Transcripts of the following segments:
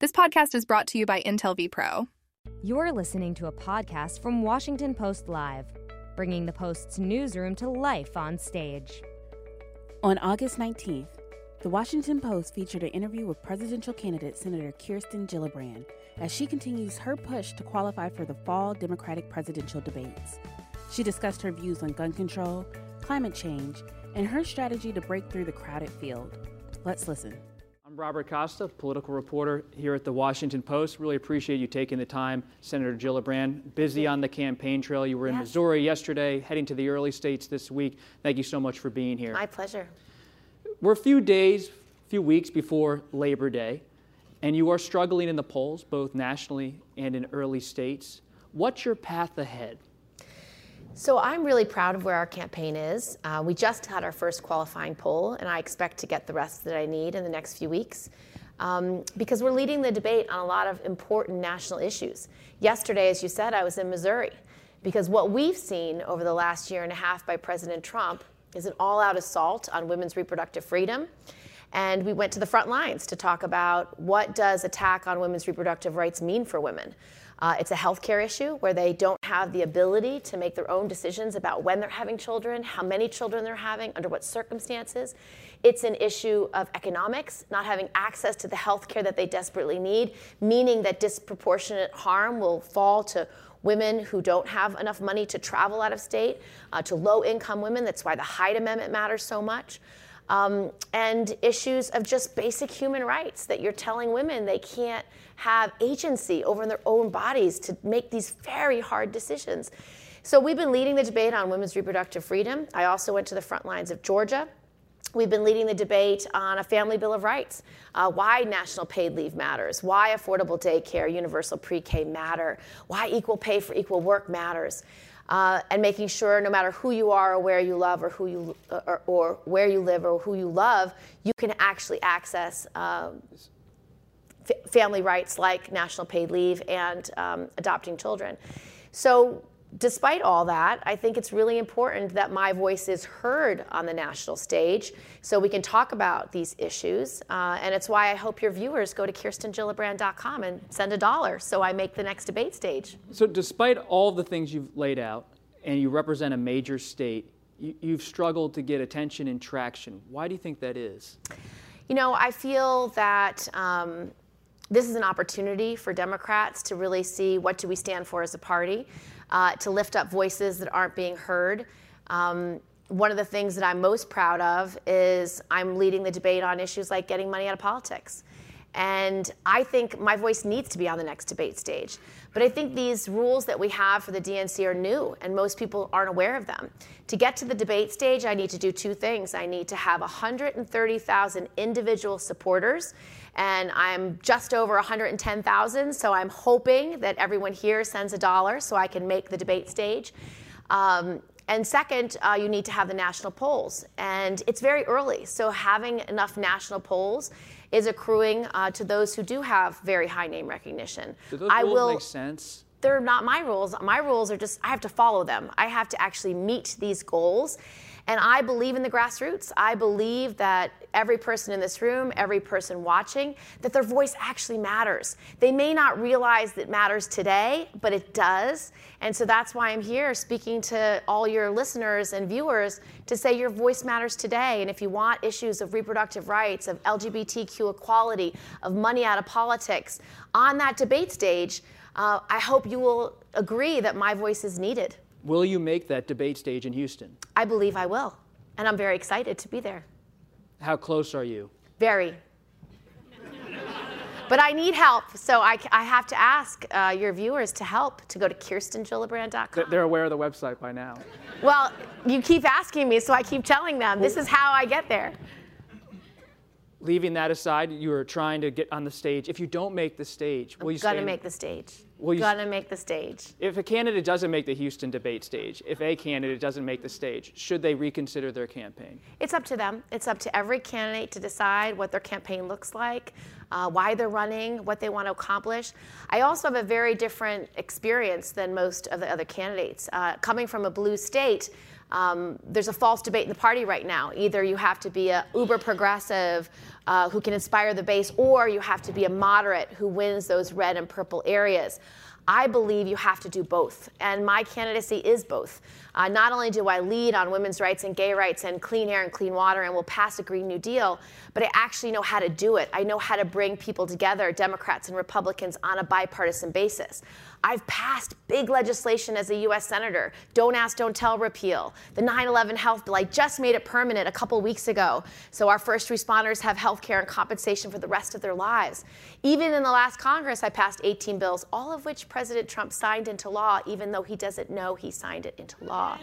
This podcast is brought to you by Intel vPro. You're listening to a podcast from Washington Post Live, bringing the Post's newsroom to life on stage. On August 19th, the Washington Post featured an interview with presidential candidate Senator Kirsten Gillibrand as she continues her push to qualify for the fall Democratic presidential debates. She discussed her views on gun control, climate change, and her strategy to break through the crowded field. Let's listen. Robert Costa, political reporter here at the Washington Post. Really appreciate you taking the time, Senator Gillibrand. Busy on the campaign trail. You were in Yes. Missouri yesterday, heading to the early states this week. Thank you so much for being here. My pleasure. We're a few days, few weeks before Labor Day, and you are struggling in the polls, both nationally and in early states. What's your path ahead? So I'm really proud of where our campaign is. Uh, we just had our first qualifying poll, and I expect to get the rest that I need in the next few weeks. Um, because we're leading the debate on a lot of important national issues. Yesterday, as you said, I was in Missouri. Because what we've seen over the last year and a half by President Trump is an all out assault on women's reproductive freedom. And we went to the front lines to talk about what does attack on women's reproductive rights mean for women. Uh, it's a healthcare issue where they don't have the ability to make their own decisions about when they're having children, how many children they're having, under what circumstances. It's an issue of economics, not having access to the healthcare that they desperately need, meaning that disproportionate harm will fall to women who don't have enough money to travel out of state, uh, to low income women. That's why the Hyde Amendment matters so much. Um, and issues of just basic human rights that you're telling women they can't have agency over their own bodies to make these very hard decisions. So we've been leading the debate on women's reproductive freedom. I also went to the front lines of Georgia. We've been leading the debate on a family bill of rights, uh, why national paid leave matters, why affordable daycare, universal pre-K matter, why equal pay for equal work matters, uh, and making sure no matter who you are or where you love or who you or, or where you live or who you love, you can actually access. Um, f- family rights like national paid leave and um, adopting children. So, despite all that, I think it's really important that my voice is heard on the national stage so we can talk about these issues. Uh, and it's why I hope your viewers go to kirstengillibrand.com and send a dollar so I make the next debate stage. So, despite all the things you've laid out, and you represent a major state, you, you've struggled to get attention and traction. Why do you think that is? You know, I feel that um, this is an opportunity for Democrats to really see what do we stand for as a party, uh, to lift up voices that aren't being heard. Um, one of the things that I'm most proud of is I'm leading the debate on issues like getting money out of politics. And I think my voice needs to be on the next debate stage. But I think these rules that we have for the DNC are new, and most people aren't aware of them. To get to the debate stage, I need to do two things. I need to have 130,000 individual supporters, and I'm just over 110,000, so I'm hoping that everyone here sends a dollar so I can make the debate stage. Um, and second, uh, you need to have the national polls. And it's very early, so having enough national polls is accruing uh, to those who do have very high name recognition. Do those I rules will, make sense? they're not my rules. My rules are just, I have to follow them. I have to actually meet these goals. And I believe in the grassroots. I believe that every person in this room, every person watching, that their voice actually matters. They may not realize that matters today, but it does. And so that's why I'm here speaking to all your listeners and viewers to say your voice matters today. And if you want issues of reproductive rights, of LGBTQ equality, of money out of politics on that debate stage, uh, I hope you will agree that my voice is needed. Will you make that debate stage in Houston? I believe I will. And I'm very excited to be there. How close are you? Very. but I need help, so I, I have to ask uh, your viewers to help to go to kirstengillibrand.com. Th- They're aware of the website by now. Well, you keep asking me, so I keep telling them this is how I get there. Leaving that aside, you are trying to get on the stage. If you don't make the stage, will you stay in- make the stage. Will you- Gonna make the stage. If a candidate doesn't make the Houston debate stage, if a candidate doesn't make the stage, should they reconsider their campaign? It's up to them. It's up to every candidate to decide what their campaign looks like, uh, why they're running, what they want to accomplish. I also have a very different experience than most of the other candidates. Uh, coming from a blue state, Um, there's a false debate in the party right now. Either you have to be a uber progressive uh, who can inspire the base, or you have to be a moderate who wins those red and purple areas. I believe you have to do both, and my candidacy is both. Uh, not only do I lead on women's rights and gay rights and clean air and clean water and will pass a Green New Deal, but I actually know how to do it. I know how to bring people together, Democrats and Republicans, on a bipartisan basis. I've passed big legislation as a U.S. Senator Don't Ask, Don't Tell repeal, the 9 11 health bill. I just made it permanent a couple weeks ago. So our first responders have health care and compensation for the rest of their lives. Even in the last Congress, I passed 18 bills, all of which President Trump signed into law, even though he doesn't know he signed it into law.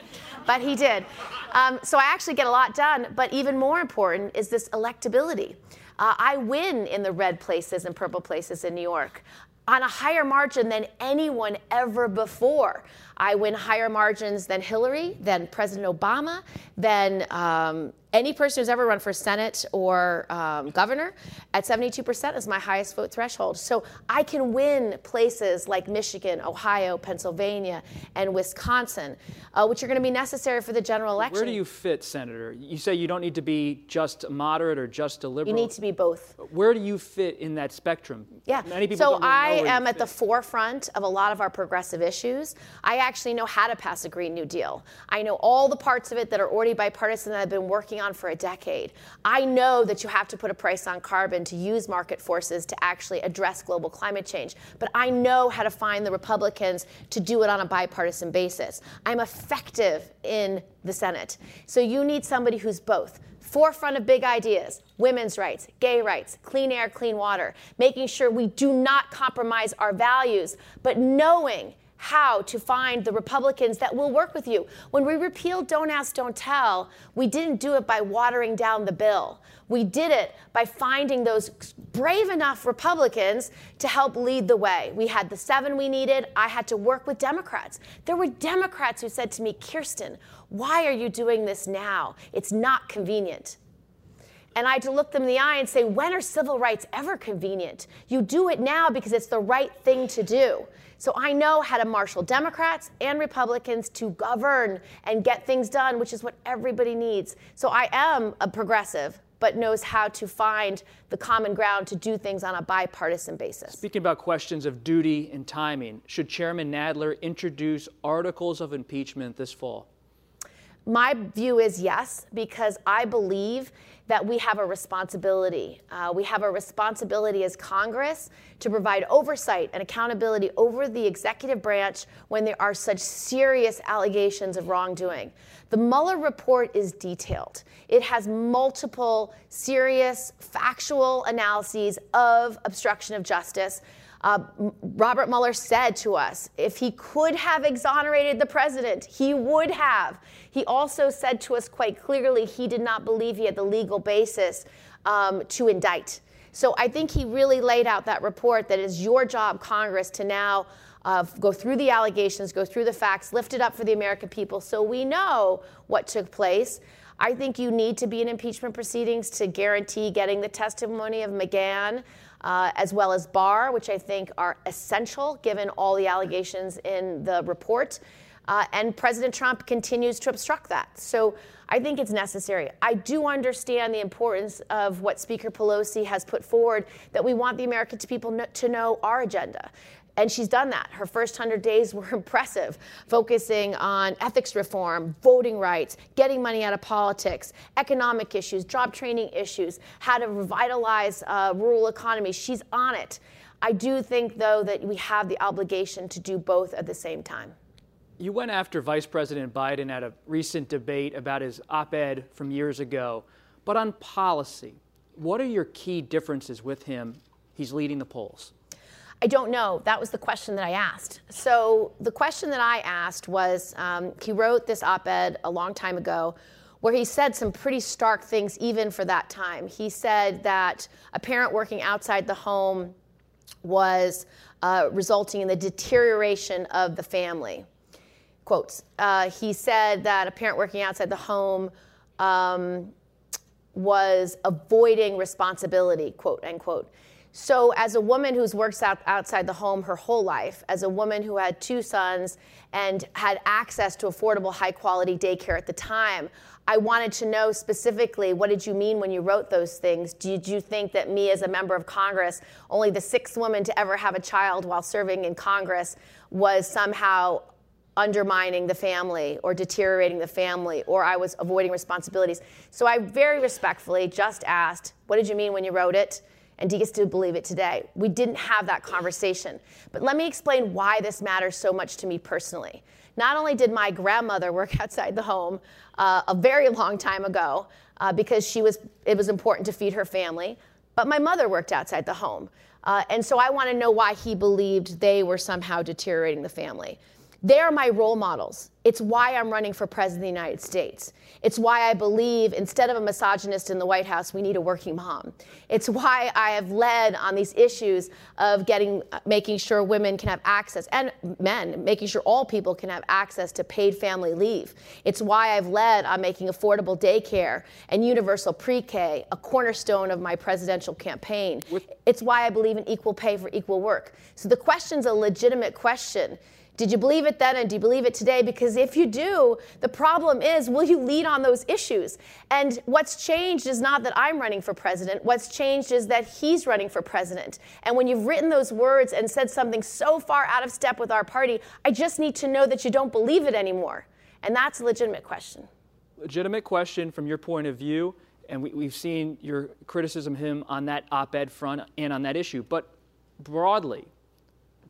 But he did. Um, so I actually get a lot done. But even more important is this electability. Uh, I win in the red places and purple places in New York on a higher margin than anyone ever before. I win higher margins than Hillary, than President Obama, than um, any person who's ever run for Senate or um, governor at 72% is my highest vote threshold. So I can win places like Michigan, Ohio, Pennsylvania, and Wisconsin, uh, which are going to be necessary for the general election. Where do you fit, Senator? You say you don't need to be just moderate or just a liberal. You need to be both. Where do you fit in that spectrum? Yeah. Many people so really I am at fit. the forefront of a lot of our progressive issues. I actually know how to pass a Green New Deal. I know all the parts of it that are already bipartisan that I've been working on for a decade. I know that you have to put a price on carbon to use market forces to actually address global climate change. But I know how to find the Republicans to do it on a bipartisan basis. I'm effective in the Senate. So you need somebody who's both forefront of big ideas women's rights, gay rights, clean air, clean water, making sure we do not compromise our values, but knowing how to find the Republicans that will work with you. When we repealed Don't Ask, Don't Tell, we didn't do it by watering down the bill. We did it by finding those brave enough Republicans to help lead the way. We had the seven we needed. I had to work with Democrats. There were Democrats who said to me, Kirsten, why are you doing this now? It's not convenient. And I had to look them in the eye and say, when are civil rights ever convenient? You do it now because it's the right thing to do. So I know how to marshal Democrats and Republicans to govern and get things done, which is what everybody needs. So I am a progressive, but knows how to find the common ground to do things on a bipartisan basis. Speaking about questions of duty and timing, should Chairman Nadler introduce articles of impeachment this fall? My view is yes, because I believe that we have a responsibility. Uh, we have a responsibility as Congress to provide oversight and accountability over the executive branch when there are such serious allegations of wrongdoing. The Mueller report is detailed. It has multiple serious factual analyses of obstruction of justice. Uh, Robert Mueller said to us if he could have exonerated the president, he would have. He also said to us quite clearly he did not believe he had the legal basis um, to indict. So I think he really laid out that report that it is your job, Congress, to now uh, go through the allegations, go through the facts, lift it up for the American people so we know what took place. I think you need to be in impeachment proceedings to guarantee getting the testimony of McGahn uh, as well as Barr, which I think are essential given all the allegations in the report. Uh, and President Trump continues to obstruct that. So I think it's necessary. I do understand the importance of what Speaker Pelosi has put forward that we want the American people to know our agenda. And she's done that. Her first 100 days were impressive, focusing on ethics reform, voting rights, getting money out of politics, economic issues, job training issues, how to revitalize uh, rural economies. She's on it. I do think, though, that we have the obligation to do both at the same time. You went after Vice President Biden at a recent debate about his op ed from years ago. But on policy, what are your key differences with him? He's leading the polls. I don't know. That was the question that I asked. So the question that I asked was um, he wrote this op ed a long time ago where he said some pretty stark things even for that time. He said that a parent working outside the home was uh, resulting in the deterioration of the family. Quotes. Uh, he said that a parent working outside the home um, was avoiding responsibility, quote unquote. So, as a woman who's worked out, outside the home her whole life, as a woman who had two sons and had access to affordable, high quality daycare at the time, I wanted to know specifically what did you mean when you wrote those things? Did you think that me, as a member of Congress, only the sixth woman to ever have a child while serving in Congress, was somehow undermining the family or deteriorating the family or I was avoiding responsibilities? So I very respectfully just asked, What did you mean when you wrote it? And do you still believe it today? We didn't have that conversation. But let me explain why this matters so much to me personally. Not only did my grandmother work outside the home uh, a very long time ago uh, because she was, it was important to feed her family, but my mother worked outside the home. Uh, and so I want to know why he believed they were somehow deteriorating the family. They're my role models. It's why I'm running for president of the United States. It's why I believe instead of a misogynist in the White House, we need a working mom. It's why I have led on these issues of getting, making sure women can have access, and men, making sure all people can have access to paid family leave. It's why I've led on making affordable daycare and universal pre-K a cornerstone of my presidential campaign. It's why I believe in equal pay for equal work. So the question's a legitimate question. Did you believe it then and do you believe it today? Because if you do, the problem is will you lead on those issues? And what's changed is not that I'm running for president. What's changed is that he's running for president. And when you've written those words and said something so far out of step with our party, I just need to know that you don't believe it anymore. And that's a legitimate question. Legitimate question from your point of view. And we, have seen your criticism him on that op ed front and on that issue. But broadly,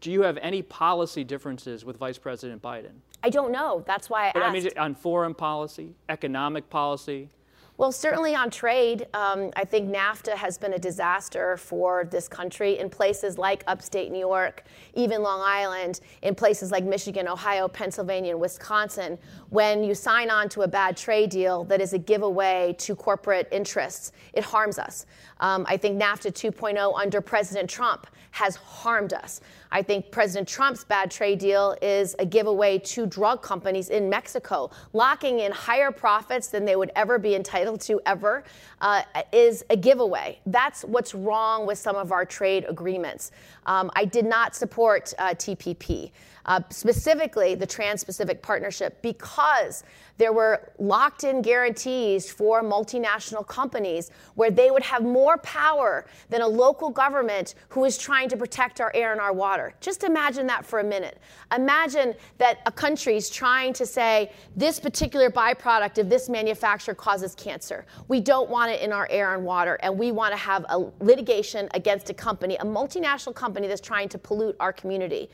do you have any policy differences with Vice President Biden? I don't know. That's why I but asked. I mean, on foreign policy, economic policy. Well, certainly on trade, um, I think NAFTA has been a disaster for this country in places like upstate New York, even Long Island, in places like Michigan, Ohio, Pennsylvania, and Wisconsin. When you sign on to a bad trade deal that is a giveaway to corporate interests, it harms us. Um, I think NAFTA 2.0 under President Trump has harmed us. I think President Trump's bad trade deal is a giveaway to drug companies in Mexico, locking in higher profits than they would ever be entitled to ever, uh, is a giveaway. That's what's wrong with some of our trade agreements. Um, I did not support uh, TPP uh, specifically the Trans Pacific Partnership, because there were locked in guarantees for multinational companies where they would have more power than a local government who is trying to protect our air and our water. Just imagine that for a minute. Imagine that a country is trying to say this particular byproduct of this manufacturer causes cancer. We don't want it in our air and water, and we want to have a litigation against a company, a multinational company that's trying to pollute our community.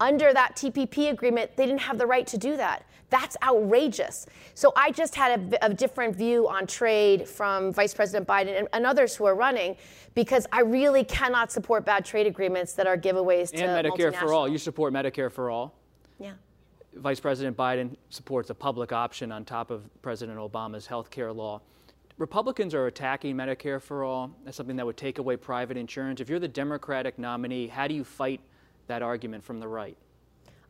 Under that TPP agreement, they didn't have the right to do that. That's outrageous. So I just had a, a different view on trade from Vice President Biden and, and, others who are running because I really cannot support bad trade agreements that are giveaways and to And Medicare for all. You support Medicare for all? Yeah. Vice President Biden supports a public option on top of President Obama's health care law. Republicans are attacking Medicare for all as something that would take away private insurance. If you're the Democratic nominee, how do you fight that argument from the right?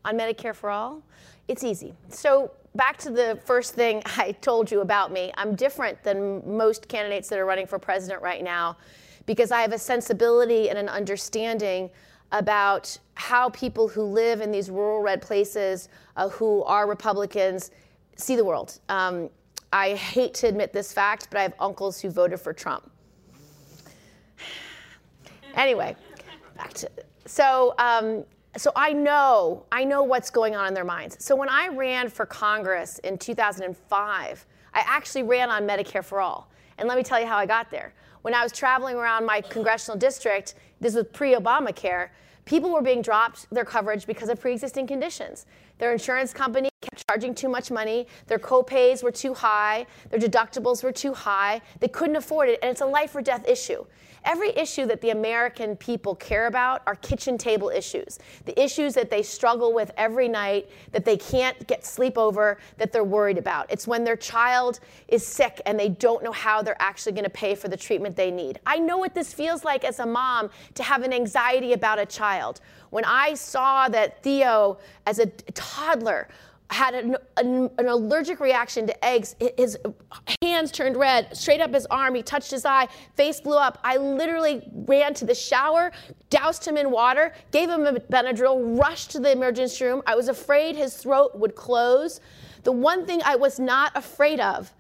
On Medicare for All, it's easy. So, back to the first thing I told you about me, I'm different than most candidates that are running for president right now because I have a sensibility and an understanding about how people who live in these rural red places uh, who are Republicans see the world. Um, I hate to admit this fact, but I have uncles who voted for Trump. Anyway, back to so, um, so I know, I know what's going on in their minds. So when I ran for Congress in 2005, I actually ran on Medicare for All. And let me tell you how I got there. When I was traveling around my congressional district, this was pre-Obamacare, people were being dropped their coverage because of pre-existing conditions. Their insurance company charging too much money, their copays were too high, their deductibles were too high, they couldn't afford it, and it's a life or death issue. Every issue that the American people care about are kitchen table issues. The issues that they struggle with every night, that they can't get sleep over, that they're worried about. It's when their child is sick and they don't know how they're actually going to pay for the treatment they need. I know what this feels like as a mom to have an anxiety about a child. When I saw that Theo, as a toddler, had an, an, an, allergic reaction to eggs. His hands turned red, straight up his arm. He touched his eye, face blew up. I literally ran to the shower, doused him in water, gave him a Benadryl, rushed to the emergency room. I was afraid his throat would close. The one thing I was not afraid of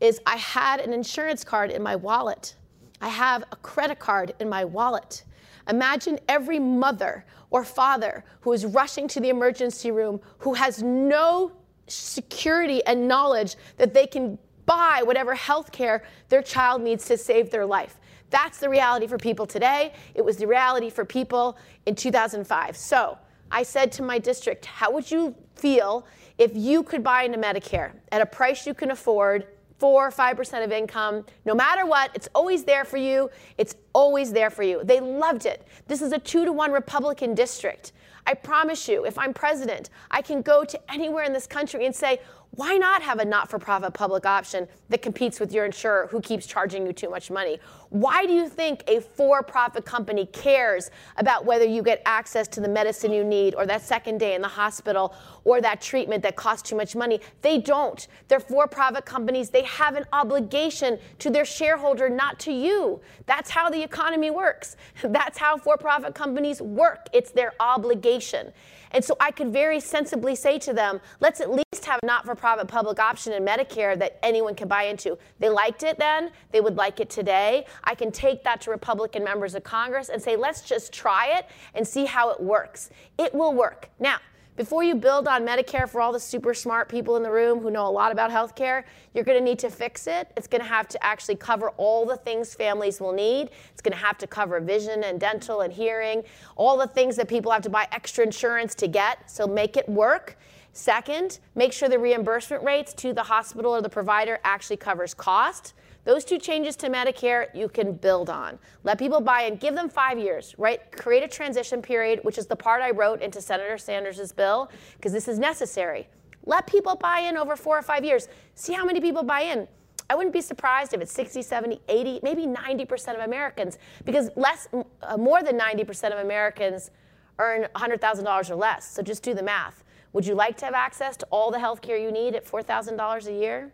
is I had an insurance card in my wallet. I have a credit card in my wallet. Imagine every mother or father who is rushing to the emergency room who has no security and knowledge that they can buy whatever health care their child needs to save their life. That's the reality for people today. It was the reality for people in 2005. So I said to my district, How would you feel if you could buy into Medicare at a price you can afford four or five percent of income. No matter what, it's always there for you. It's always there for you. They loved it. This is a two to one Republican district. I promise you, if I'm president, I can go to anywhere in this country and say, why not have a not for profit public option that competes with your insurer who keeps charging you too much money? Why do you think a for profit company cares about whether you get access to the medicine you need or that second day in the hospital or that treatment that costs too much money? They don't. They're for profit companies. They have an obligation to their shareholder, not to you. That's how the economy works. That's how for profit companies work. It's their obligation. And so I could very sensibly say to them, let's at least have a not for profit public option in Medicare that anyone can buy into. They liked it then, they would like it today. I can take that to Republican members of Congress and say, let's just try it and see how it works. It will work. Now, before you build on Medicare for all the super smart people in the room who know a lot about healthcare, you're going to need to fix it. It's going to have to actually cover all the things families will need. It's going to have to cover vision and dental and hearing, all the things that people have to buy extra insurance to get. So make it work. Second, make sure the reimbursement rates to the hospital or the provider actually covers cost. Those two changes to Medicare you can build on. Let people buy in, give them five years, right? Create a transition period, which is the part I wrote into Senator Sanders' bill, because this is necessary. Let people buy in over four or five years. See how many people buy in. I wouldn't be surprised if it's 60, 70, 80, maybe 90% of Americans, because less, uh, more than 90% of Americans earn $100,000 or less. So just do the math. Would you like to have access to all the health care you need at $4,000 a year?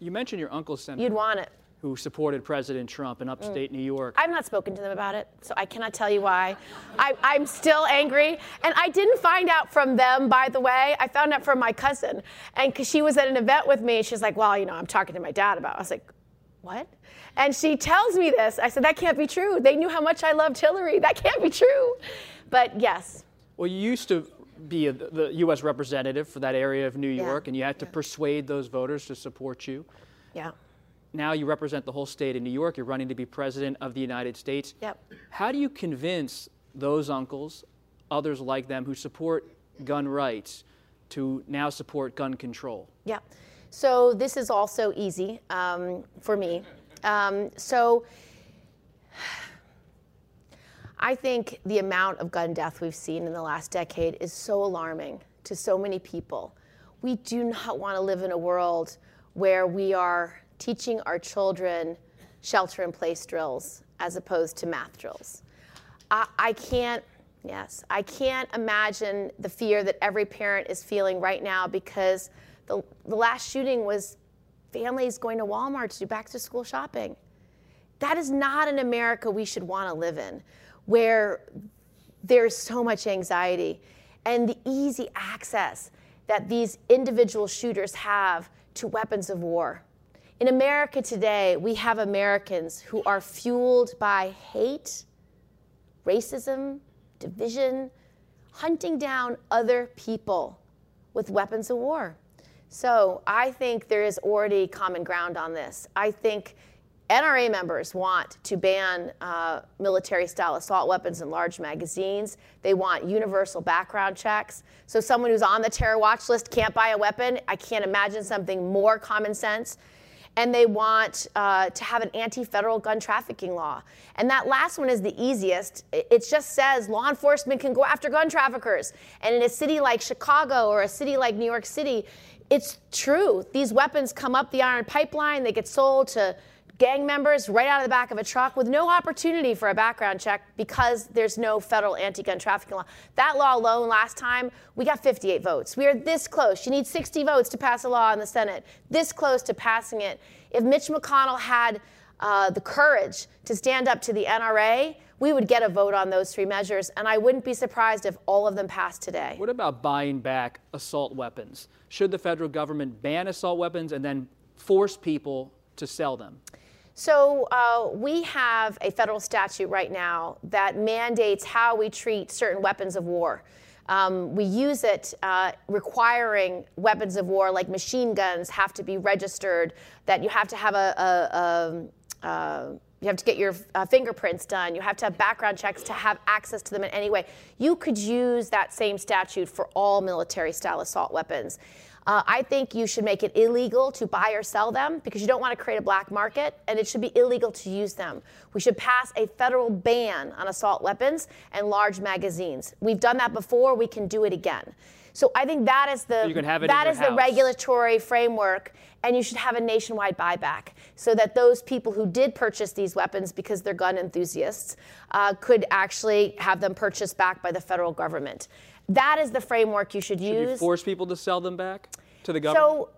You mentioned your uncle, Senator. You'd want it. Who supported President Trump in upstate mm. New York. I've not spoken to them about it, so I cannot tell you why. I, I'm still angry. And I didn't find out from them, by the way. I found out from my cousin. And because she was at an event with me, she's like, well, you know, I'm talking to my dad about it. I was like, what? And she tells me this. I said, that can't be true. They knew how much I loved Hillary. That can't be true. But yes. Well, you used to be a, the U.S. representative for that area of New York, yeah. and you had to yeah. persuade those voters to support you. Yeah. Now you represent the whole state of New York. You're running to be president of the United States. Yep. How do you convince those uncles, others like them, who support gun rights, to now support gun control? Yeah. So this is also easy um, for me. Um, so I think the amount of gun death we've seen in the last decade is so alarming to so many people. We do not want to live in a world where we are teaching our children shelter in place drills as opposed to math drills. I, I can't, yes, I can't imagine the fear that every parent is feeling right now because the, the last shooting was families going to Walmart to do back to school shopping. That is not an America we should want to live in where there's so much anxiety and the easy access that these individual shooters have to weapons of war. In America today, we have Americans who are fueled by hate, racism, division, hunting down other people with weapons of war. So I think there is already common ground on this. I think NRA members want to ban uh, military style assault weapons and large magazines. They want universal background checks. So, someone who's on the terror watch list can't buy a weapon. I can't imagine something more common sense. And they want uh, to have an anti federal gun trafficking law. And that last one is the easiest. It just says law enforcement can go after gun traffickers. And in a city like Chicago or a city like New York City, it's true. These weapons come up the iron pipeline, they get sold to gang members right out of the back of a truck with no opportunity for a background check because there's no federal anti gun trafficking law. That law alone, last time, we got 58 votes. We are this close. You need 60 votes to pass a law in the Senate, this close to passing it. If Mitch McConnell had uh, the courage to stand up to the NRA, we would get a vote on those three measures, and I wouldn't be surprised if all of them passed today. What about buying back assault weapons? Should the federal government ban assault weapons and then force people to sell them? So, uh, we have a federal statute right now that mandates how we treat certain weapons of war. Um, we use it uh, requiring weapons of war like machine guns have to be registered, that you have to have a, a, a, a you have to get your uh, fingerprints done. You have to have background checks to have access to them in any way. You could use that same statute for all military style assault weapons. Uh, I think you should make it illegal to buy or sell them because you don't want to create a black market, and it should be illegal to use them. We should pass a federal ban on assault weapons and large magazines. We've done that before. We can do it again. So I think that is the that is the regulatory framework, and you should have a nationwide buyback so that those people who did purchase these weapons because they're gun enthusiasts uh, could actually have them purchased back by the federal government. That is the framework you should, should use. You force people to sell them back to the government. So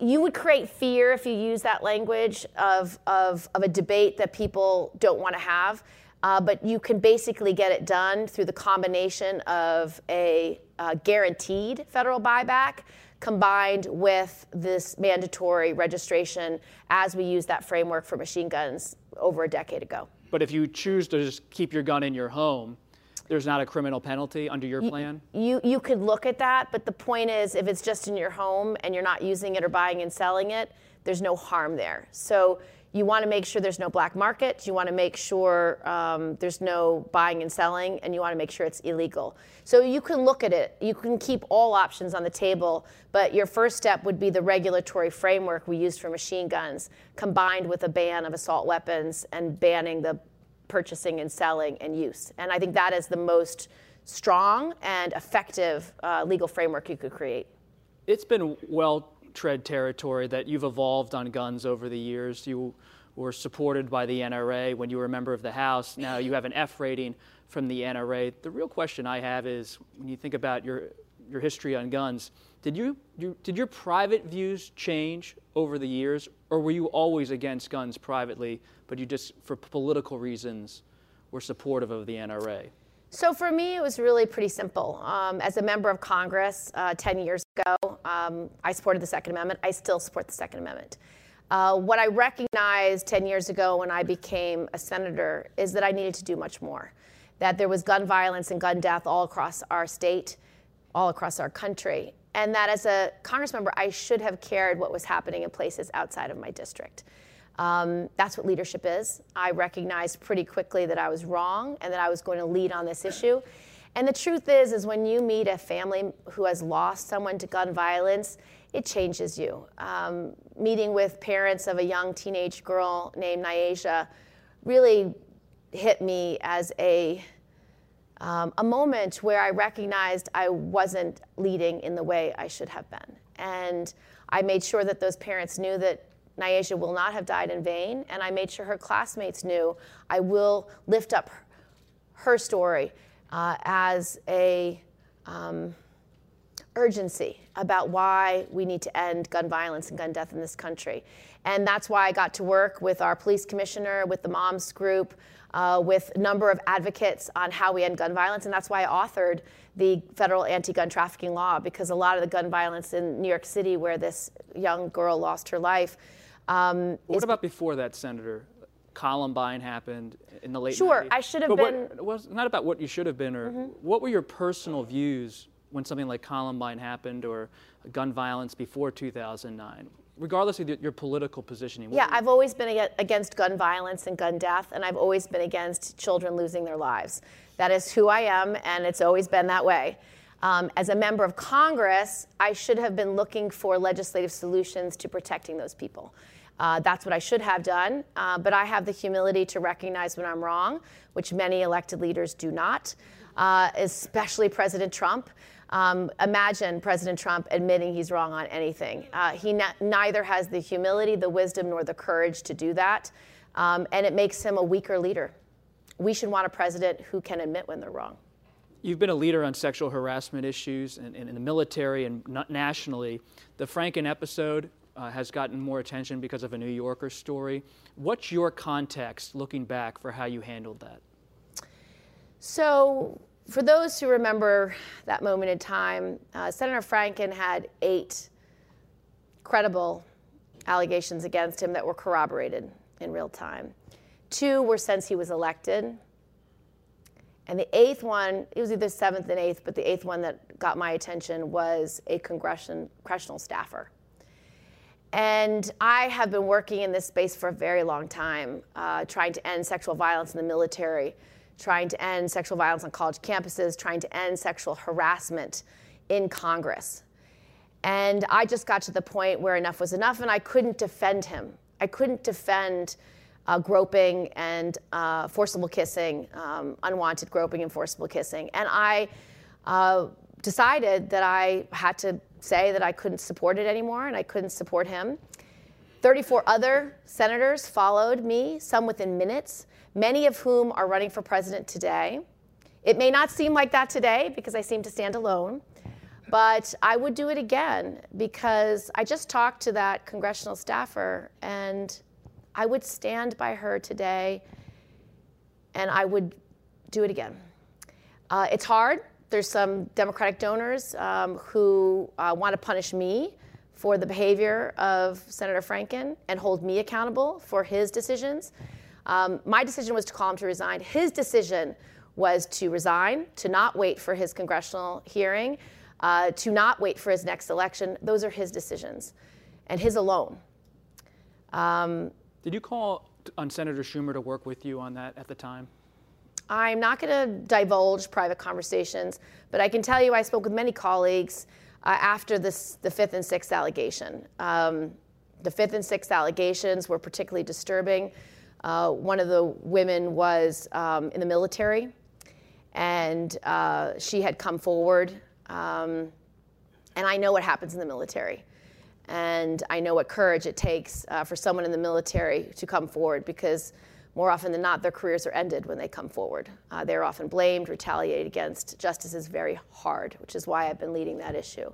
you would create fear if you use that language of, of, of a debate that people don't want to have. Uh, but you can basically get it done through the combination of a uh, guaranteed federal buyback combined with this mandatory registration as we use that framework for machine guns over a decade ago. But if you choose to just keep your gun in your home, there's not a criminal penalty under your plan? You, you could look at that, but the point is if it's just in your home and you're not using it or buying and selling it, there's no harm there. So you want to make sure there's no black market. You want to make sure um, there's no buying and selling, and you want to make sure it's illegal. So you can look at it. You can keep all options on the table, but your first step would be the regulatory framework we used for machine guns, combined with a ban of assault weapons and banning the purchasing and selling and use. And I think that is the most strong and effective uh, legal framework you could create. It's been well tread territory that you've evolved on guns over the years. You were supported by the NRA when you were a member of the House. Now you have an F rating from the NRA. The real question I have is when you think about your, your history on guns, did, you, did your private views change over the years, or were you always against guns privately, but you just, for political reasons, were supportive of the NRA? So for me, it was really pretty simple. Um, as a member of Congress uh, 10 years ago, um, I supported the Second Amendment. I still support the Second Amendment. Uh, what I recognized 10 years ago when I became a senator is that I needed to do much more. That there was gun violence and gun death all across our state, all across our country. And that as a Congress member, I should have cared what was happening in places outside of my district. Um, that's what leadership is. I recognized pretty quickly that I was wrong and that I was going to lead on this issue. And the truth is, is when you meet a family who has lost someone to gun violence, it changes you. Um, meeting with parents of a young teenage girl named Nyasia really hit me as a um, a moment where I recognized I wasn't leading in the way I should have been. And I made sure that those parents knew that Nyasia will not have died in vain, and I made sure her classmates knew I will lift up her story uh, as a um, urgency about why we need to end gun violence and gun death in this country. And that's why I got to work with our police commissioner, with the moms group, uh, with a number of advocates on how we end gun violence. And that's why I authored the federal anti gun trafficking law, because a lot of the gun violence in New York City, where this young girl lost her life, um, what about before that, Senator? Columbine happened in the late sure, 90s. I should have but been. What, was not about what you should have been, or mm-hmm. what were your personal views when something like Columbine happened, or gun violence before 2009? Regardless of your political positioning. Yeah, I've always been against gun violence and gun death, and I've always been against children losing their lives. That is who I am, and it's always been that way. Um, as a member of Congress, I should have been looking for legislative solutions to protecting those people. Uh, that's what I should have done. Uh, but I have the humility to recognize when I'm wrong, which many elected leaders do not, uh, especially President Trump. Um, imagine President Trump admitting he's wrong on anything. Uh, he neither has the humility, the wisdom, nor the courage to do that, um, and it makes him a weaker leader. We should want a president who can admit when they're wrong. You've been a leader on sexual harassment issues in, in, in the military and nationally. The Franken episode uh, has gotten more attention because of a New Yorker story. What's your context looking back for how you handled that? So, for those who remember that moment in time, uh, Senator Franken had eight credible allegations against him that were corroborated in real time. Two were since he was elected. And the eighth one, it was either seventh and eighth, but the eighth one that got my attention was a congressional staffer. And I have been working in this space for a very long time, uh, trying to end sexual violence in the military, trying to end sexual violence on college campuses, trying to end sexual harassment in Congress. And I just got to the point where enough was enough, and I couldn't defend him. I couldn't defend uh, groping and uh, forcible kissing, um, unwanted groping and forcible kissing. And I uh, decided that I had to say that I couldn't support it anymore and I couldn't support him. 34 other senators followed me, some within minutes, many of whom are running for president today. It may not seem like that today because I seem to stand alone, but I would do it again because I just talked to that congressional staffer and I would stand by her today and I would do it again. Uh, it's hard. There's some Democratic donors um, who uh, want to punish me for the behavior of Senator Franken and hold me accountable for his decisions. Um, my decision was to call him to resign. His decision was to resign, to not wait for his congressional hearing, uh, to not wait for his next election. Those are his decisions and his alone. Um, Did you call on Senator Schumer to work with you on that at the time? I'm not going to divulge private conversations, but I can tell you I spoke with many colleagues uh, after this, the fifth and sixth allegation. Um, the fifth and sixth allegations were particularly disturbing. Uh, one of the women was um, in the military, and uh, she had come forward. Um, and I know what happens in the military. And I know what courage it takes uh, for someone in the military to come forward because more often than not, their careers are ended when they come forward. Uh, they're often blamed, retaliated against. Justice is very hard, which is why I've been leading that issue.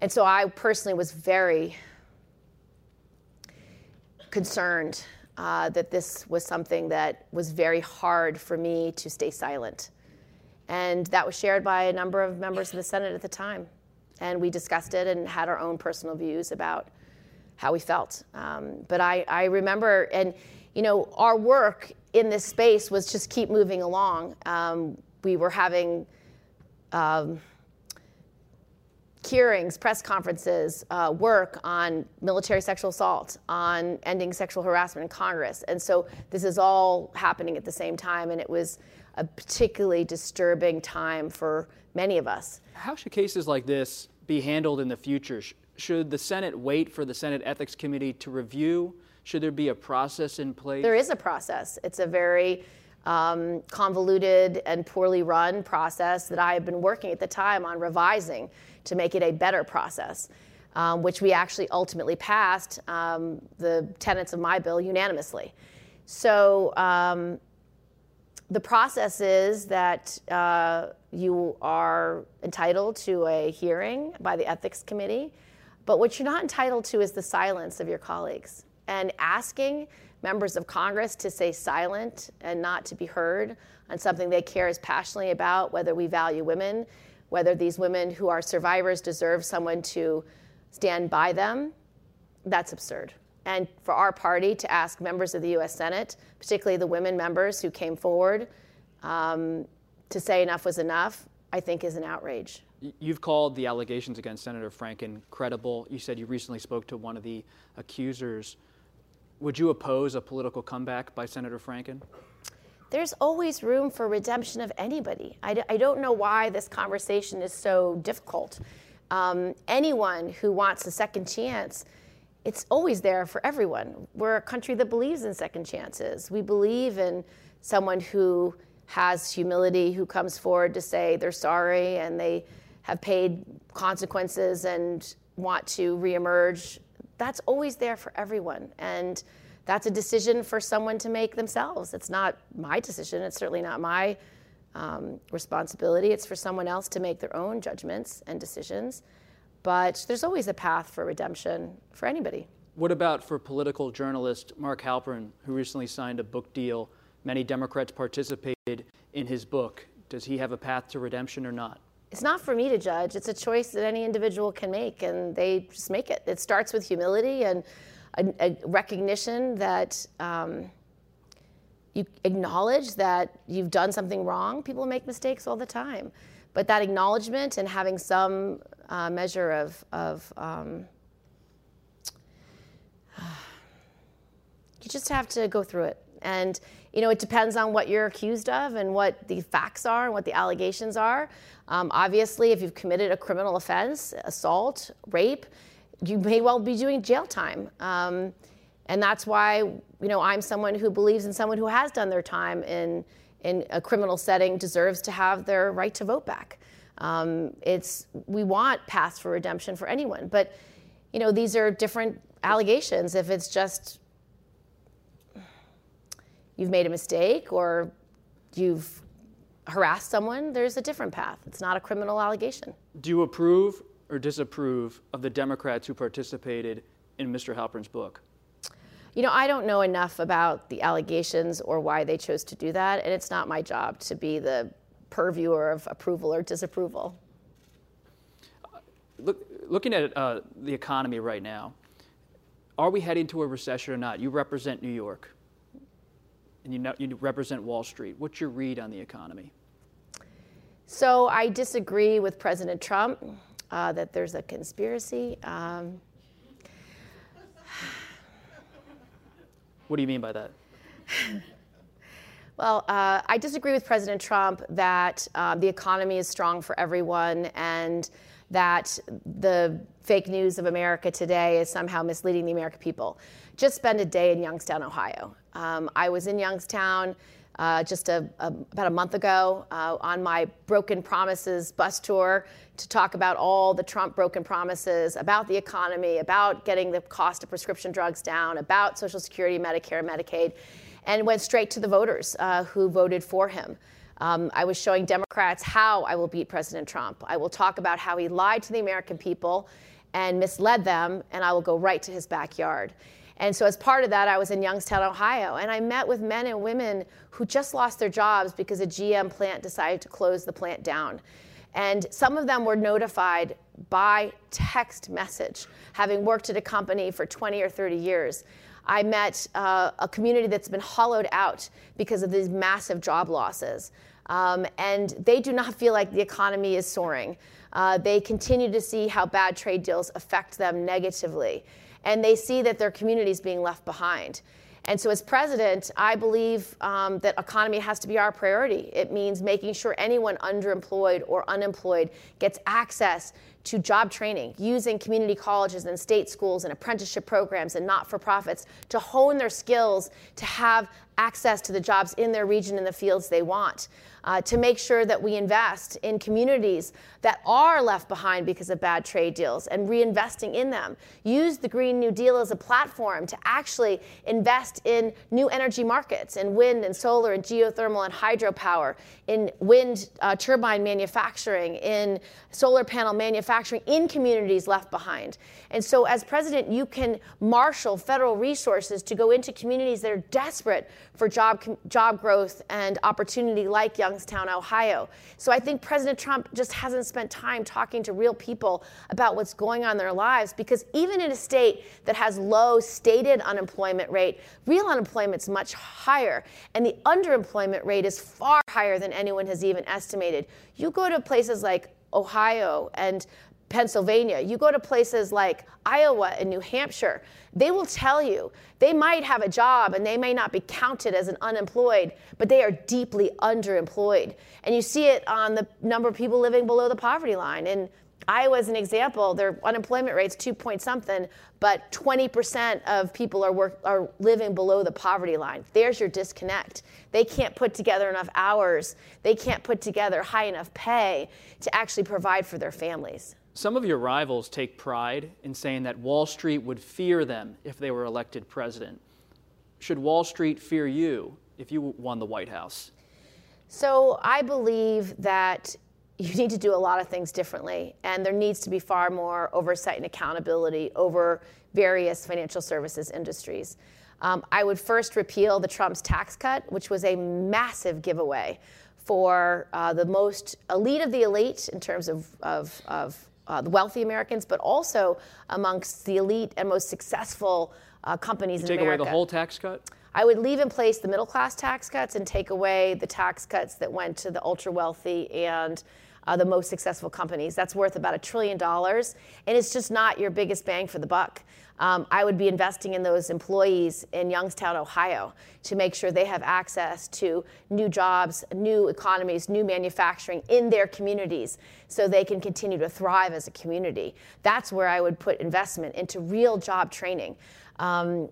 And so I personally was very concerned uh, that this was something that was very hard for me to stay silent. And that was shared by a number of members of the Senate at the time. And we discussed it and had our own personal views about how we felt. Um, but I, I remember, and you know, our work in this space was just keep moving along. Um, we were having um, hearings, press conferences, uh, work on military sexual assault, on ending sexual harassment in Congress. And so this is all happening at the same time, and it was a particularly disturbing time for many of us. How should cases like this be handled in the future? Should the Senate wait for the Senate Ethics Committee to review should there be a process in place? There is a process. It's a very um, convoluted and poorly run process that I had been working at the time on revising to make it a better process, um, which we actually ultimately passed um, the tenets of my bill unanimously. So um, the process is that uh, you are entitled to a hearing by the ethics committee, but what you're not entitled to is the silence of your colleagues and asking members of Congress to stay silent and not to be heard on something they care as passionately about, whether we value women, whether these women who are survivors deserve someone to stand by them, that's absurd. And for our party to ask members of the US Senate, particularly the women members who came forward, um, to say enough was enough, I think is an outrage. You've called the allegations against Senator Franken credible. You said you recently spoke to one of the accusers. Would you oppose a political comeback by Senator Franken? There's always room for redemption of anybody. I d- I don't know why this conversation is so difficult. Um, anyone who wants a second chance, it's always there for everyone. We're a country that believes in second chances. We believe in someone who has humility, who comes forward to say they're sorry and they have paid consequences and want to reemerge, that's always there for everyone. And that's a decision for someone to make themselves. It's not my decision. It's certainly not my um, responsibility. It's for someone else to make their own judgments and decisions. But there's always a path for redemption for anybody. What about for political journalist Mark Halperin, who recently signed a book deal? Many Democrats participated in his book. Does he have a path to redemption or not? It's not for me to judge. It's a choice that any individual can make, and they just make it. It starts with humility and a, a recognition that um, you acknowledge that you've done something wrong. People make mistakes all the time. But that acknowledgement and having some uh, measure of, of um, you just have to go through it. And, you know, it depends on what you're accused of and what the facts are and what the allegations are. Um, obviously, if you've committed a criminal offense, assault, rape, you may well be doing jail time. Um, and that's why, you know, I'm someone who believes in someone who has done their time in, in a criminal setting deserves to have their right to vote back. Um, it's, we want paths for redemption for anyone, but, you know, these are different allegations. If it's just you've made a mistake or you've harassed someone, there's a different path. It's not a criminal allegation. Do you approve or disapprove of the Democrats who participated in Mr. Halperin's book? You know, I don't know enough about the allegations or why they chose to do that, and it's not my job to be the purveyor of approval or disapproval. Look, looking at uh, the economy right now, are we heading to a recession or not? You represent New York, and you, know, you represent Wall Street. What's your read on the economy? So I disagree with President Trump uh, that there's a conspiracy. Um, what do you mean by that? Well, uh, I disagree with President Trump that uh, the economy is strong for everyone and that the fake news of America today is somehow misleading the American people. Just spend a day in Youngstown, Ohio. Um, I was in Youngstown uh, just a, a, about a month ago uh, on my Broken Promises bus tour to talk about all the Trump broken promises about the economy, about getting the cost of prescription drugs down, about Social Security, Medicare, Medicaid, and went straight to the voters uh, who voted for him. Um, I was showing Democrats how I will beat President Trump. I will talk about how he lied to the American people and misled them, and I will go right to his backyard. And so, as part of that, I was in Youngstown, Ohio, and I met with men and women who just lost their jobs because a GM plant decided to close the plant down. And some of them were notified by text message, having worked at a company for 20 or 30 years. I met uh, a community that's been hollowed out because of these massive job losses. Um, and they do not feel like the economy is soaring. Uh, they continue to see how bad trade deals affect them negatively and they see that their community is being left behind. And so, as president, I believe um, that economy has to be our priority. It means making sure anyone underemployed or unemployed gets access to job training, using community colleges and state schools and apprenticeship programs and not for profits to hone their skills to have access to the jobs in their region in the fields they want uh, to make sure that we invest in communities that are left behind because of bad trade deals and reinvesting in them. Use the Green New Deal as a platform to actually invest in new energy markets in wind and solar and geothermal and hydropower, in wind uh, turbine manufacturing, in solar panel manufacturing in communities left behind. And so, as president, you can marshal federal resources to go into communities that are desperate for job, job growth and opportunity, like Youngstown, Ohio. So, I think President Trump just hasn't spent time talking to real people about what's going on in their lives because even in a state that has low stated unemployment rate, real unemployment is much higher, and the underemployment rate is far higher than anyone has even estimated. You go to places like Ohio and Pennsylvania, you go to places like Iowa and New Hampshire, they will tell you they might have a job and they may not be counted as an unemployed, but they are deeply underemployed. And you see it on the number of people living below the poverty line. In Iowa is an example. Their unemployment rate's two point something, but 20% of people are work, are living below the poverty line. There's your disconnect. They can't put together enough hours. They can't put together high enough pay to actually provide for their families. Some of your rivals take pride in saying that Wall Street would fear them if they were elected president. Should Wall Street fear you if you won the White House? So I believe that you need to do a lot of things differently, and there needs to be far more oversight and accountability over various financial services industries. Um, I would first repeal the Trump's tax cut, which was a massive giveaway for uh, the most elite of the elite in terms of, of, of uh, the wealthy Americans, but also amongst the elite and most successful uh, companies you in take America. away the whole tax cut? I would leave in place the middle class tax cuts and take away the tax cuts that went to the ultra wealthy and uh, the most successful companies. That's worth about a trillion dollars, and it's just not your biggest bang for the buck. Um, I would be investing in those employees in Youngstown, Ohio, to make sure they have access to new jobs, new economies, new manufacturing in their communities so they can continue to thrive as a community. That's where I would put investment into real job training. Um,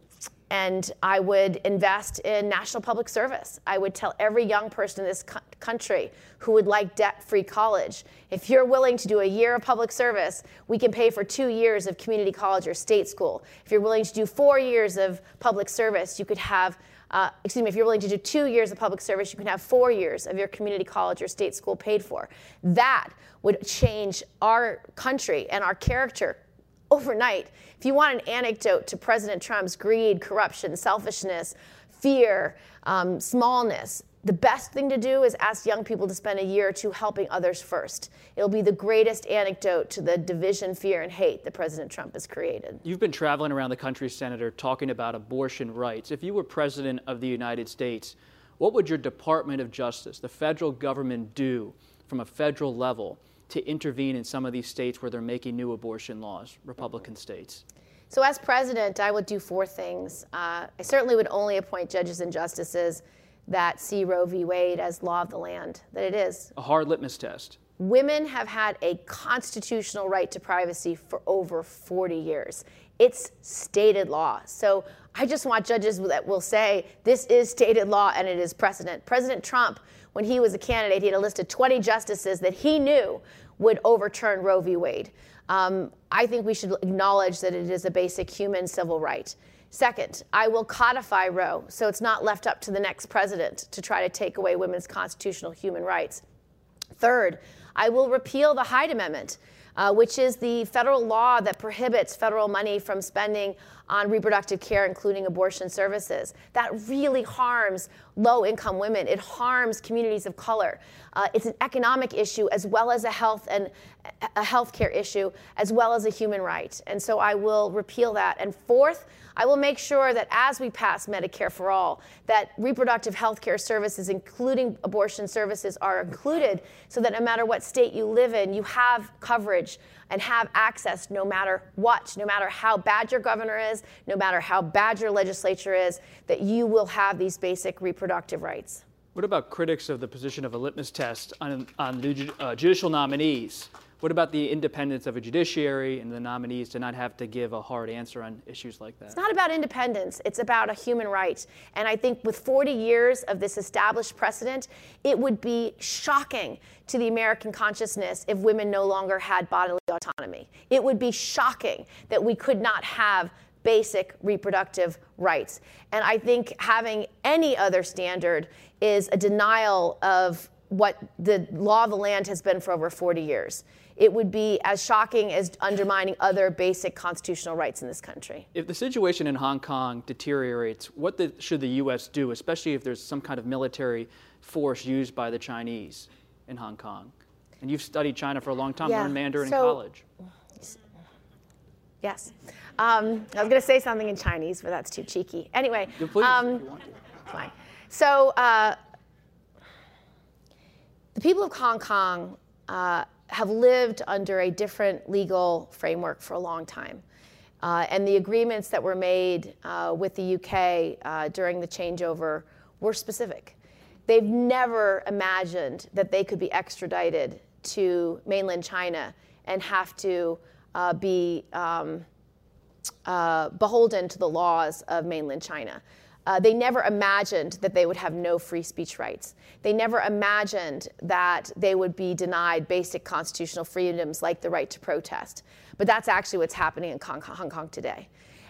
and I would invest in national public service. I would tell every young person in this co- country who would like debt free college if you're willing to do a year of public service, we can pay for two years of community college or state school. If you're willing to do four years of public service, you could have uh, excuse me, if you're willing to do two years of public service, you can have four years of your community college or state school paid for. That would change our country and our character overnight. If you want an anecdote to President Trump's greed, corruption, selfishness, fear, um, smallness, the best thing to do is ask young people to spend a year or two helping others first. It'll be the greatest anecdote to the division, fear, and hate that President Trump has created. You've been traveling around the country, Senator, talking about abortion rights. If you were President of the United States, what would your Department of Justice, the federal government, do from a federal level to intervene in some of these states where they're making new abortion laws, Republican states? So, as president, I would do four things. Uh, I certainly would only appoint judges and justices that see Roe v. Wade as law of the land, that it is. A hard litmus test. Women have had a constitutional right to privacy for over 40 years. It's stated law. So I just want judges that will say this is stated law and it is precedent. President Trump, when he was a candidate, he had a list of 20 justices that he knew would overturn Roe v. Wade. Um, I think we should acknowledge that it is a basic human civil right. Second, I will codify Roe so it's not left up to the next president to try to take away women's constitutional human rights. Third, I will repeal the Hyde Amendment, uh, which is the federal law that prohibits federal money from spending on reproductive care, including abortion services. That really harms low income women. It harms communities of color. Uh, it's an economic issue as well as a health and a healthcare issue, as well as a human right. And so I will repeal that. And fourth, I will make sure that as we pass Medicare for all, that reproductive health care services, including abortion services, are included so that no matter what state you live in, you have coverage and have access no matter what, no matter how bad your governor is, no matter how bad your legislature is, that you will have these basic reproductive rights. What about critics of the position of a litmus test on, on uh, judicial nominees? What about the independence of a judiciary and the nominees to not have to give a hard answer on issues like that? It's not about independence, it's about a human right. And I think with 40 years of this established precedent, it would be shocking to the American consciousness if women no longer had bodily autonomy. It would be shocking that we could not have basic reproductive rights. And I think having any other standard is a denial of what the law of the land has been for over 40 years it would be as shocking as undermining other basic constitutional rights in this country. If the situation in Hong Kong deteriorates, what the, should the U.S. do, especially if there's some kind of military force used by the Chinese in Hong Kong? And you've studied China for a long time, yeah. learned Mandarin so, in college. Yes. Um, I was going to say something in Chinese, but that's too cheeky. Anyway. Yeah, please, um, fine. So, uh, the people of Hong Kong uh, have lived under a different legal framework for a long time. Uh, and the agreements that were made uh, with the UK uh, during the changeover were specific. They've never imagined that they could be extradited to mainland China and have to uh, be um, uh, beholden to the laws of mainland China. Uh, they never imagined that they would have no free speech rights. They never imagined that they would be denied basic constitutional freedoms like the right to protest. But that's actually what's happening in Hong Kong today.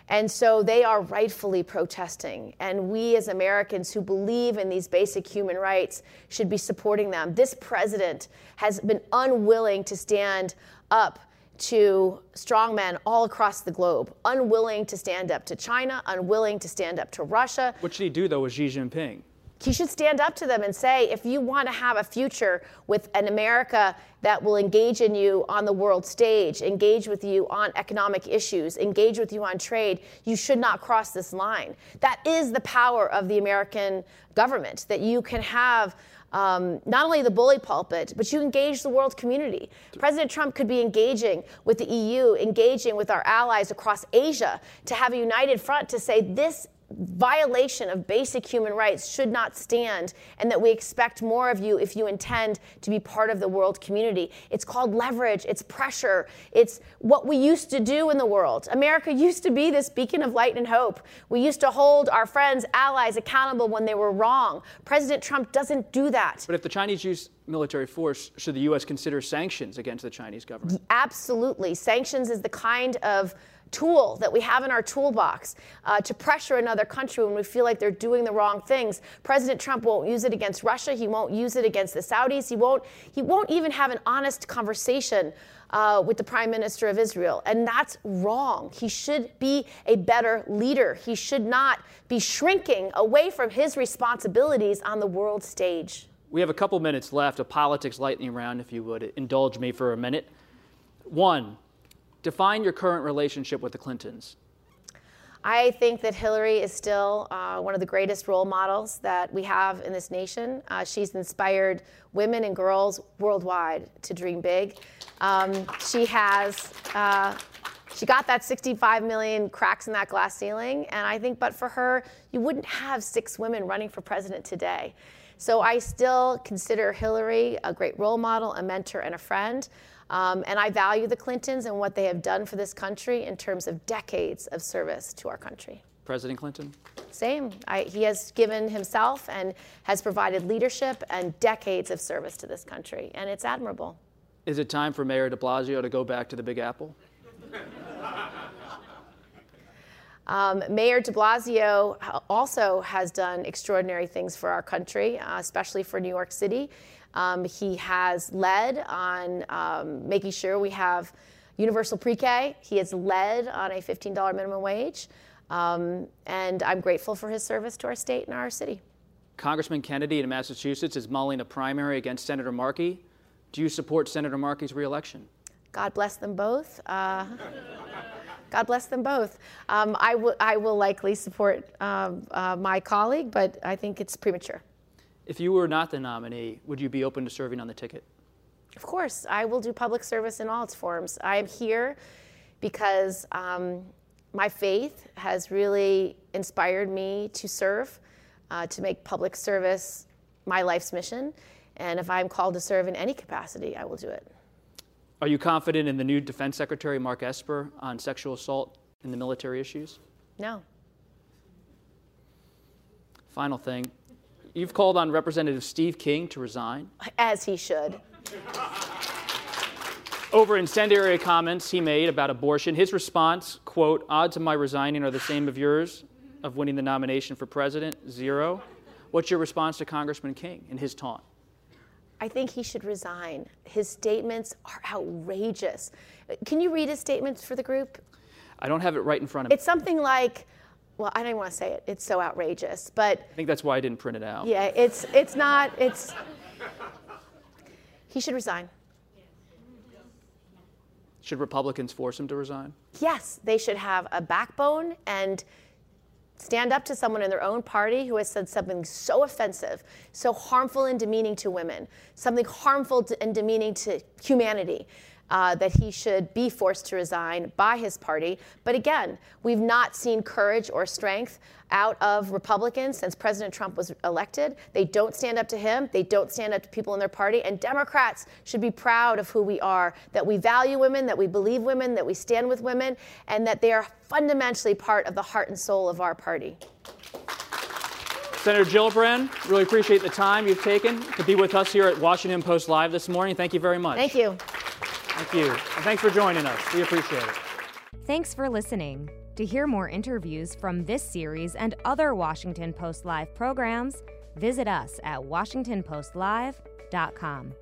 And so they are rightfully protesting. And we, as Americans who believe in these basic human rights, should be supporting them. This president has been unwilling to stand up to strongmen all across the globe, unwilling to stand up to China, unwilling to stand up to Russia. What should he do, though, with Xi Jinping? He should stand up to them and say, if you want to have a future with an America that will engage in you on the world stage, engage with you on economic issues, engage with you on trade, you should not cross this line. That is the power of the American government, that you can have um, not only the bully pulpit, but you engage the world community. President Trump could be engaging with the EU, engaging with our allies across Asia to have a united front to say this violation of basic human rights should not stand and that we expect more of you if you intend to be part of the world community. It's called leverage, it's pressure, it's what we used to do in the world. America used to be this beacon of light and hope. We used to hold our friends, allies accountable when they were wrong. President Trump doesn't do that. But if the Chinese use military force, should the U.S. consider sanctions against the Chinese government? Absolutely. Sanctions is the kind of tool that we have in our toolbox uh, to pressure another country when we feel like they're doing the wrong things. President Trump won't use it against Russia. He won't use it against the Saudis. He won't. He won't even have an honest conversation. Uh, with the prime minister of Israel. And that's wrong. He should be a better leader. He should not be shrinking away from his responsibilities on the world stage. We have a couple minutes left, a politics lightning round, if you would indulge me for a minute. One, Define your current relationship with the Clintons. I think that Hillary is still uh, one of the greatest role models that we have in this nation. Uh, she's inspired women and girls worldwide to dream big. Um, she has. Uh, she got that 65 million cracks in that glass ceiling, and I think, but for her, you wouldn't have six women running for president today. So I still consider Hillary a great role model, a mentor, and a friend. Um, and I value the Clintons and what they have done for this country in terms of decades of service to our country. President Clinton? Same. I, he has given himself and has provided leadership and decades of service to this country, and it's admirable. Is it time for Mayor de Blasio to go back to the Big Apple? Um, Mayor de Blasio also has done extraordinary things for our country, uh, especially for New York City. Um, he has led on um, making sure we have universal pre K. He has led on a $15 minimum wage. Um, and I'm grateful for his service to our state and our city. Congressman Kennedy in Massachusetts is mulling a primary against Senator Markey. Do you support Senator Markey's reelection? God bless them both. Uh, God bless them both. Um, I, w- I will likely support um, uh, my colleague, but I think it's premature. If you were not the nominee, would you be open to serving on the ticket? Of course. I will do public service in all its forms. I am here because um, my faith has really inspired me to serve, uh, to make public service my life's mission. And if I'm called to serve in any capacity, I will do it. Are you confident in the new Defense Secretary, Mark Esper, on sexual assault in the military issues? No. Final thing You've called on Representative Steve King to resign. As he should. Over incendiary comments he made about abortion, his response, quote, odds of my resigning are the same of yours of winning the nomination for president, zero. What's your response to Congressman King and his taunt? I think he should resign. His statements are outrageous. Can you read his statements for the group? I don't have it right in front of me. It's something like, well, I don't even want to say it. It's so outrageous, but I think that's why I didn't print it out. Yeah, it's it's not. It's he should resign. Should Republicans force him to resign? Yes, they should have a backbone and stand up to someone in their own party who has said something so offensive, so harmful and demeaning to women, something harmful and demeaning to humanity. Uh, that he should be forced to resign by his party. But again, we've not seen courage or strength out of Republicans since President Trump was elected. They don't stand up to him, they don't stand up to people in their party. And Democrats should be proud of who we are that we value women, that we believe women, that we stand with women, and that they are fundamentally part of the heart and soul of our party. Senator Gillibrand, really appreciate the time you've taken to be with us here at Washington Post Live this morning. Thank you very much. Thank you. Thank you. And thanks for joining us. We appreciate it. Thanks for listening. To hear more interviews from this series and other Washington Post Live programs, visit us at WashingtonPostLive.com.